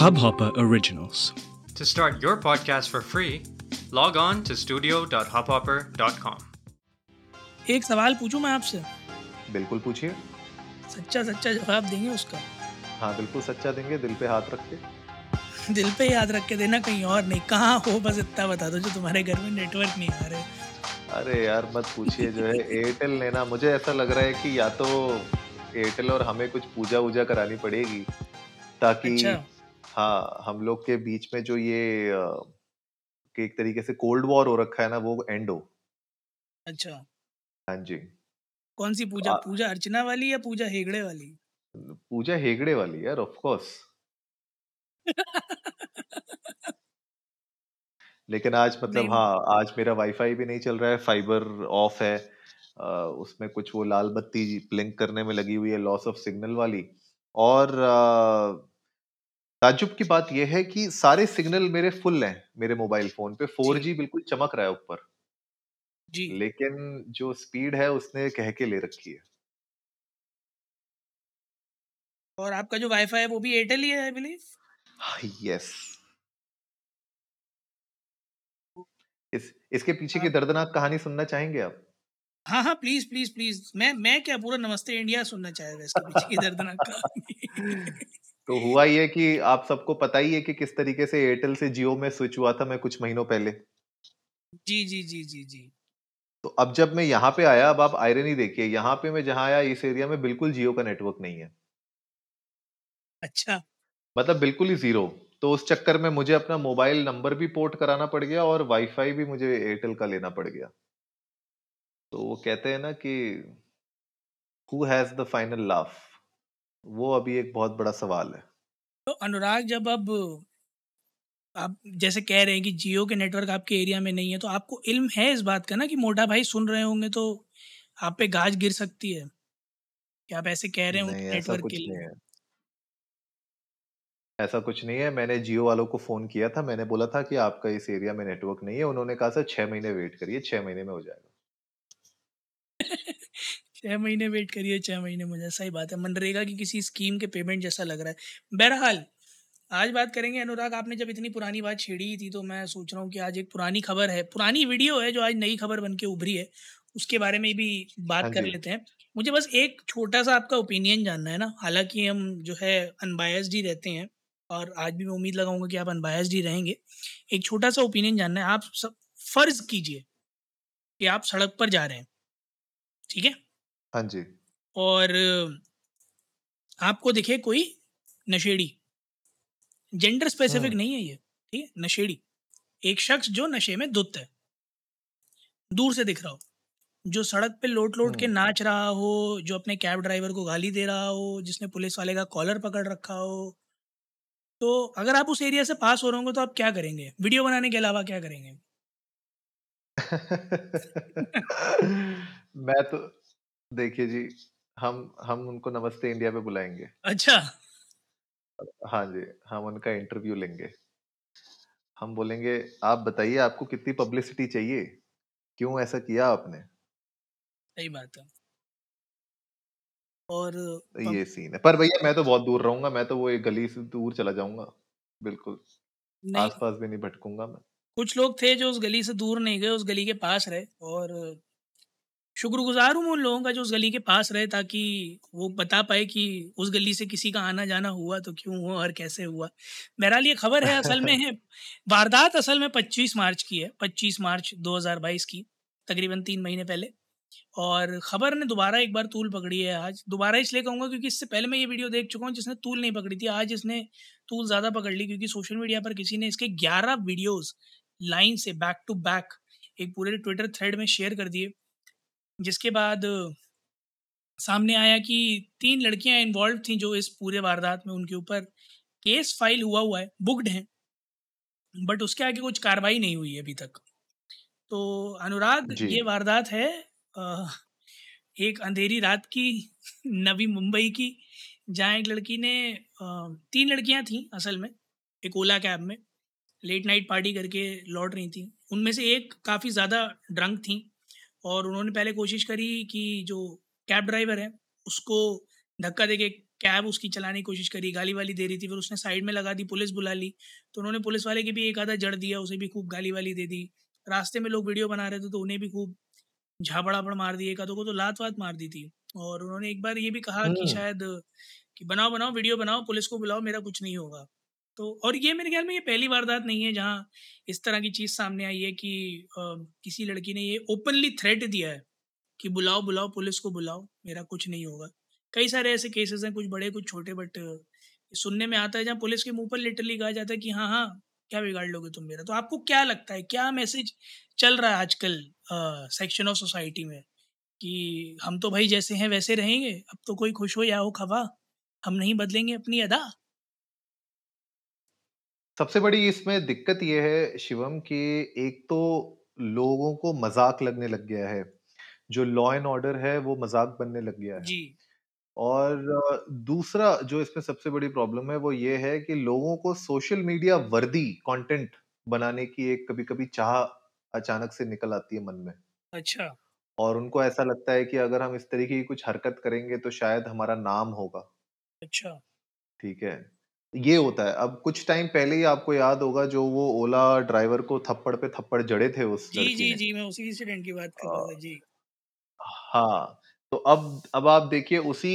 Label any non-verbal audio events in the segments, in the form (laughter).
Hubhopper Originals. To start your podcast for free, log on to studio.hubhopper.com. एक सवाल पूछूँ मैं आपसे? बिल्कुल पूछिए। सच्चा सच्चा जवाब देंगे उसका। हाँ बिल्कुल सच्चा देंगे दिल पे हाथ रख के। (laughs) दिल पे याद रख के देना कहीं और नहीं। कहाँ हो बस इतना बता दो जो तुम्हारे घर में नेटवर्क नहीं आ रहे। अरे यार मत पूछिए जो है एयरटेल लेना मुझे ऐसा लग रहा है कि या तो एयरटेल और हमें कुछ पूजा वूजा करानी पड़ेगी ताकि अच्छा। हाँ हम लोग के बीच में जो ये अ, कि एक तरीके से कोल्ड वॉर हो रखा है ना वो एंड हो। अच्छा। हाँ जी। कौन सी पूजा? आ- पूजा अर्चना वाली या पूजा हेगड़े वाली? पूजा हेगड़े वाली यार ऑफ़ कोर्स लेकिन आज मतलब नहीं। हाँ आज मेरा वाईफाई भी नहीं चल रहा है फाइबर ऑफ़ है। अ, उसमें कुछ वो लाल बत्ती ब्लिंक करने में लगी हुई है लॉस ऑफ़ सिग्नल वाली। और ताज्जुब की बात यह है कि सारे सिग्नल मेरे फुल हैं मेरे मोबाइल फ़ोन पे। 4G जी बिल्कुल चमक रहा है ऊपर। जी। लेकिन जो स्पीड है उसने कह के ले रखी है। और आपका जो वाईफाई है वो भी एयरटेल ही है आई बिलीव यस इस इसके पीछे की दर्दनाक कहानी सुनना चाहेंगे आप? हाँ हाँ प्लीज़ प्लीज़ प्लीज़ मैं मैं क्या पूरा नमस्ते इंडिया सुनना चाहेगा इसके पीछे की दर्दनाक कहानी? (laughs) तो हुआ ये कि आप सबको पता ही है कि किस तरीके से एयरटेल से जियो में स्विच हुआ था मैं कुछ महीनों पहले। जी जी जी जी जी। तो अब जब मैं यहाँ पे आया अब आप आयरनी देखिए यहाँ पे मैं जहाँ आया इस एरिया में बिल्कुल जियो का नेटवर्क नहीं है। अच्छा। मतलब बिल्कुल ही ज़ीरो तो उस चक्कर में मुझे अपना मोबाइल नंबर भी पोर्ट कराना पड़ गया और वाईफाई भी मुझे एयरटेल का लेना पड़ गया। तो वो कहते हैं ना कि who has the final laugh वो अभी एक बहुत बड़ा सवाल है। तो अनुराग जब अब आप जैसे कह रहे हैं कि जियो के नेटवर्क आपके एरिया में नहीं है तो आपको इल्म है इस बात का ना कि मोटा भाई सुन रहे होंगे तो आप पे गाज गिर सकती है? कि आप ऐसे कह रहे हैं नहीं ऐसा नेटवर्क कुछ के नहीं लिए है। ऐसा कुछ नहीं है। मैंने जियो वालों को फ़ोन किया था। मैंने बोला था कि आपका इस एरिया में नेटवर्क नहीं है। उन्होंने कहा सर छह महीने वेट करिए छह महीने में हो जाएगा। छः महीने वेट करिए छः महीने मुझे सही बात है। मनरेगा की किसी स्कीम के पेमेंट जैसा लग रहा है। बहरहाल आज बात करेंगे अनुराग आपने जब इतनी पुरानी बात छेड़ी थी तो मैं सोच रहा हूँ कि आज एक पुरानी खबर है। पुरानी वीडियो है जो आज नई खबर बन के उभरी है। उसके बारे में भी बात हाँ कर लेते हैं। मुझे बस एक छोटा सा आपका ओपिनियन जानना है ना। हालाँकि हम जो है अनबायस्ड ही रहते हैं और आज भी मैं उम्मीद लगाऊँगा कि आप अनबायस्ड ही रहेंगे। एक छोटा सा ओपिनियन जानना है। आप सब फ़र्ज़ कीजिए कि आप सड़क पर जा रहे हैं। ठीक है? हाँ जी। और आपको दिखे कोई नशेड़ी? जेंडर स्पेसिफिक हम्म नहीं है ये ठीक है? नशेड़ी। एक शख्स जो नशे में धुत है। दूर से दिख रहा हो। जो सड़क पे लोट लोट के हम्म। नाच रहा हो जो अपने कैब ड्राइवर को गाली दे रहा हो जिसने पुलिस वाले का कॉलर पकड़ रखा हो। तो अगर आप उस एरिया से पास हो रहे होंगे तो आप क्या करेंगे? वीडियो बनाने के अलावा क्या करेंगे? (laughs) मैं तो देखिए जी हम हम उनको नमस्ते इंडिया पे बुलाएँगे। अच्छा। हाँ जी हम उनका इंटरव्यू लेंगे। हम बोलेंगे आप बताइए आपको कितनी पब्लिसिटी चाहिए? क्यों ऐसा किया आपने? सही बात है। और तो पब ये सीन है। पर भैया मैं तो बहुत दूर रहूँगा मैं तो वो एक गली से दूर चला जाऊँगा बिल्कुल। आसपास भी नहीं भटकूँगा मैं। कुछ लोग थे जो उस गली से दूर नहीं गए उस गली के पास रहे और शुक्रगुजार हूँ उन लोगों का जो उस गली के पास रहे ताकि वो बता पाए कि उस गली से किसी का आना जाना हुआ तो क्यों हुआ और कैसे हुआ। बहरहाल ये खबर है असल में है, वारदात असल में 25 मार्च की है 25 मार्च 2022 की, तकरीबन तीन महीने पहले। और खबर ने दोबारा एक बार तूल पकड़ी है आज। दोबारा इसलिए कहूँगा क्योंकि इससे पहले मैं ये वीडियो देख चुका हूँ जिसने तूल नहीं पकड़ी थी, आज इसने तूल ज़्यादा पकड़ ली क्योंकि सोशल मीडिया पर किसी ने इसके ग्यारह वीडियोज़ लाइन से बैक टू बैक एक पूरे ट्विटर थ्रेड में शेयर कर दिए। जिसके बाद सामने आया कि तीन लड़कियाँ इन्वॉल्व थी जो इस पूरे वारदात में उनके ऊपर केस फ़ाइल हुआ हुआ है बुकड हैं। बट उसके आगे कुछ कार्रवाई नहीं हुई है अभी तक। तो अनुराग ये वारदात है एक अंधेरी रात की नवी मुंबई की जहाँ एक लड़की ने तीन लड़कियाँ थीं असल में एक ओला कैब में। लेट नाइट पार्टी करके लौट रही थी। उनमें से एक काफ़ी ज़्यादा ड्रंक थी। और उन्होंने पहले कोशिश करी कि जो कैब ड्राइवर है उसको धक्का देके कैब उसकी चलाने की कोशिश करी गाली वाली दे रही थी फिर उसने साइड में लगा दी पुलिस बुला ली तो उन्होंने पुलिस वाले की भी एक आधा जड़ दिया उसे भी खूब गाली वाली दे दी। रास्ते में लोग वीडियो बना रहे थे तो उन्हें भी खूब झापड़ापड़ मार दिए एक आधों को तो लात वात मार दी थी। और उन्होंने एक बार ये भी कहा कि हम्म। शायद कि बनाओ बनाओ वीडियो बनाओ पुलिस को बुलाओ मेरा कुछ नहीं होगा। तो और ये मेरे ख्याल में ये पहली वारदात नहीं है जहाँ इस तरह की चीज़ सामने आई है कि अ, किसी लड़की ने ये ओपनली थ्रेट दिया है कि बुलाओ बुलाओ पुलिस को बुलाओ मेरा कुछ नहीं होगा। कई सारे ऐसे केसेस हैं कुछ बड़े कुछ छोटे बट सुनने में आता है जहाँ पुलिस के मुँह पर लिटरली कहा जाता है कि हाँ हाँ क्या बिगाड़ लोगे तुम मेरा? तो आपको क्या लगता है क्या मैसेज चल रहा है आजकल सेक्शन ऑफ़ सोसाइटी में कि हम तो भाई जैसे हैं वैसे रहेंगे अब तो कोई खुश हो या हो खफा हम नहीं बदलेंगे अपनी अदा? सबसे बड़ी इसमें दिक्कत ये है शिवम कि एक तो लोगों को मज़ाक लगने लग गया है। जो लॉ एंड ऑर्डर है वो मज़ाक बनने लग गया है। जी। और अ, दूसरा जो इसमें सबसे बड़ी प्रॉब्लम है वो ये है कि लोगों को सोशल मीडिया वर्दी कंटेंट बनाने की एक कभी कभी चाह अचानक से निकल आती है मन में। अच्छा। और उनको ऐसा लगता है कि अगर हम इस तरीके की कुछ हरकत करेंगे तो शायद हमारा नाम होगा। अच्छा। ठीक है? ये होता है। अब कुछ टाइम पहले ही आपको याद होगा जो वो ओला ड्राइवर को थप्पड़ पे थप्पड़ जड़े थे उस जी लड़की जी ने। जी मैं उसी इंसिडेंट की बात कर रहा था जी। हाँ तो अब अब आप देखिए उसी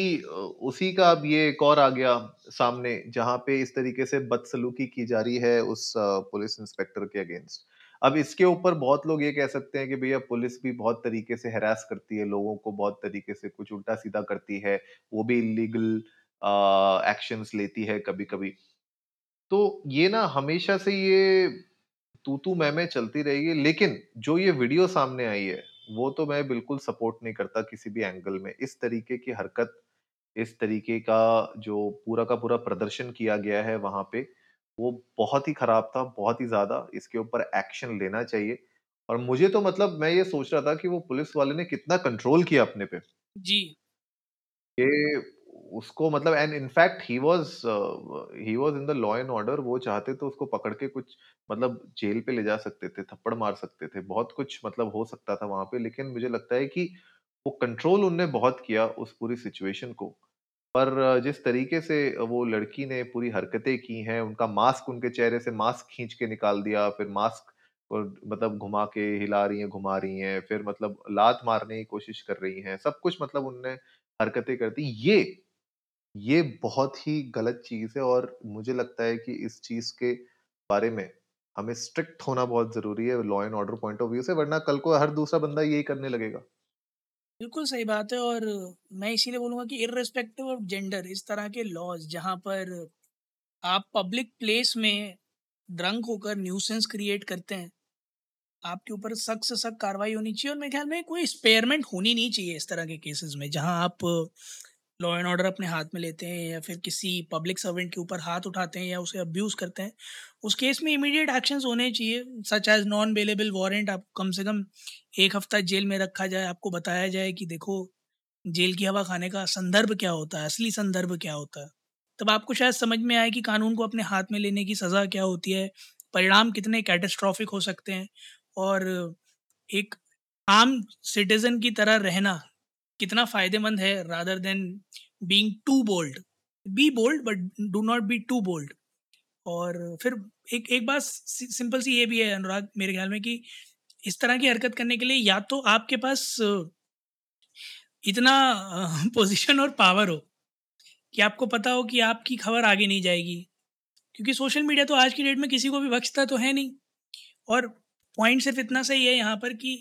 उसी का अब ये एक और आ गया सामने जहाँ पे इस तरीके से बदसलूकी की जा रही है उस अ, पुलिस इंस्पेक्टर के अगेंस्ट। अब इसके ऊपर बहुत लोग ये कह सकते हैं कि भैया पुलिस भी बहुत तरीके से हैरास करती है लोगों को बहुत तरीके से कुछ उल्टा सीधा करती है वो भी इलीगल एक्शंस लेती है कभी कभी तो ये ना हमेशा से ये तू तू मैं मैं चलती रहेगी लेकिन जो ये वीडियो सामने आई है वो तो मैं बिल्कुल सपोर्ट नहीं करता किसी भी एंगल में। इस तरीके की हरकत इस तरीके का जो पूरा का पूरा प्रदर्शन किया गया है वहाँ पे वो बहुत ही खराब था बहुत ही ज़्यादा। इसके ऊपर एक्शन लेना चाहिए। और मुझे तो मतलब मैं ये सोच रहा था कि वो पुलिस वाले ने कितना कंट्रोल किया अपने पे। जी। कि उसको मतलब and in fact he was he was in the law and order वो चाहते तो उसको पकड़ के कुछ मतलब जेल पे ले जा सकते थे, थप्पड़ मार सकते थे, बहुत कुछ मतलब हो सकता था वहाँ पे, लेकिन मुझे लगता है कि वो कंट्रोल उनने बहुत किया उस पूरी सिचुएशन को। पर जिस तरीके से वो लड़की ने पूरी हरकतें की हैं, उनका मास्क उनके चेहरे से मास्क खींच के निकाल दिया, फिर मास्क और मतलब घुमा के हिला रही हैं, घुमा रही हैं, फिर मतलब लात मारने की कोशिश कर रही हैं, सब कुछ मतलब उनने हरकतें कर दी। ये ये बहुत ही गलत चीज़ है और मुझे लगता है कि इस चीज़ के बारे में हमें स्ट्रिक्ट होना बहुत ज़रूरी है law and order point of view से, वरना कल को हर दूसरा बंदा यही करने लगेगा। बिल्कुल सही बात है और मैं इसीलिए बोलूँगा कि इर्रेस्पेक्टिव ऑफ़ जेंडर इस तरह के लॉज जहाँ पर आप पब्लिक प्लेस में ड्रंक होकर न्यूसेंस क्रिएट करते हैं, आपके ऊपर सख्त से सख्त कार्रवाई होनी चाहिए और मेरे ख्याल में कोई स्पेयरमेंट होनी नहीं चाहिए इस तरह के केसेस में जहाँ आप लॉ एंड ऑर्डर अपने हाथ में लेते हैं या फिर किसी पब्लिक सर्वेंट के ऊपर हाथ उठाते हैं या उसे अब्यूज़ करते हैं, उस केस में इमीडिएट एक्शन होने चाहिए such as non bailable warrant आप कम से कम एक हफ़्ता जेल में रखा जाए, आपको बताया जाए कि देखो, जेल की हवा खाने का संदर्भ क्या होता है, असली संदर्भ क्या होता है। तब आपको शायद समझ में आए कि कानून को अपने हाथ में लेने की सज़ा क्या होती है, परिणाम कितने कैटेस्ट्रॉफिक हो सकते हैं और एक आम सिटीज़न की तरह रहना कितना फ़ायदेमंद है rather than being too bold be bold but do not be too bold और फिर एक एक बात सिंपल सी ये भी है अनुराग, मेरे ख्याल में कि इस तरह की हरकत करने के लिए या तो आपके पास इतना पोजीशन और पावर हो कि आपको पता हो कि आपकी खबर आगे नहीं जाएगी। क्योंकि सोशल मीडिया तो आज की डेट में किसी को भी बख्शता तो है नहीं। और पॉइंट सिर्फ़ इतना सही है यहाँ पर कि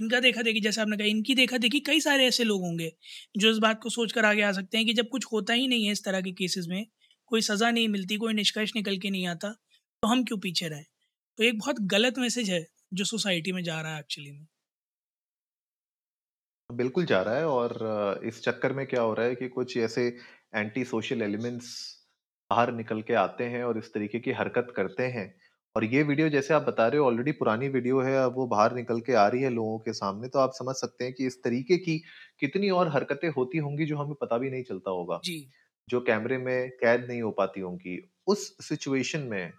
इनका देखा देखी, जैसे आपने कहा, इनकी देखा देखी कई सारे ऐसे लोग होंगे, जो इस बात को सोच कर आगे आ सकते हैं कि जब कुछ होता ही नहीं है इस तरह के केसेस में, कोई सज़ा नहीं मिलती, कोई निष्कर्ष निकल के नहीं आता तो हम क्यों पीछे रहें? तो एक बहुत गलत मैसेज है जो सोसाइटी में जा रहा है एक्चुअली में। बिल्कुल जा रहा है और इस चक्कर में क्या हो रहा है कि कुछ ऐसे एंटी सोशल एलिमेंट्स बाहर निकल के आते हैं और इस तरीके की हरकत करते हैं। और ये वीडियो जैसे आप बता रहे हो ऑलरेडी पुरानी वीडियो है अब वो बाहर निकल के आ रही है लोगों के सामने तो आप समझ सकते हैं कि इस तरीके की कितनी और हरकतें होती होंगी जो हमें पता भी नहीं चलता होगा जी। जो कैमरे में कैद नहीं हो पाती होंगी। उस सिचुएशन में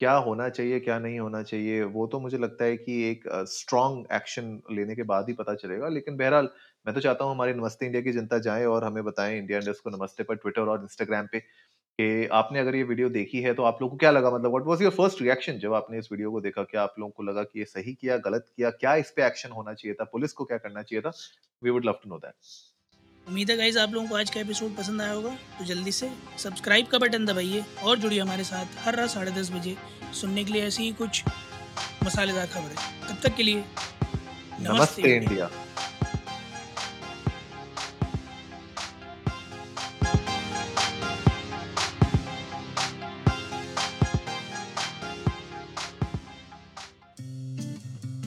क्या होना चाहिए क्या नहीं होना चाहिए वो तो मुझे लगता है कि एक स्ट्रॉन्ग एक्शन लेने के बाद ही पता चलेगा लेकिन बहरहाल मैं तो चाहता हूँ हमारे नमस्ते इंडिया की जनता जाए और हमें बताएँ इंडिया इंडस्ट को नमस्ते पर ट्विटर और इंस्टाग्राम पे कि आपने अगर ये वीडियो देखी है तो आप लोगों को क्या लगा? मतलब what was your first reaction जब आपने इस वीडियो को देखा क्या आप लोगों को लगा कि ये सही किया गलत किया? क्या इस पे एक्शन होना चाहिए था? पुलिस को क्या करना चाहिए था? We would love to know that उम्मीद है गाइज़ आप लोगों को आज का एपिसोड पसंद आया होगा। तो जल्दी से सब्सक्राइब का बटन दबाइए और जुड़िए हमारे साथ हर रात साढ़े दस बजे सुनने के लिए ऐसी ही कुछ मसालेदार खबरें। तब तक के लिए नमस्ते इंडिया।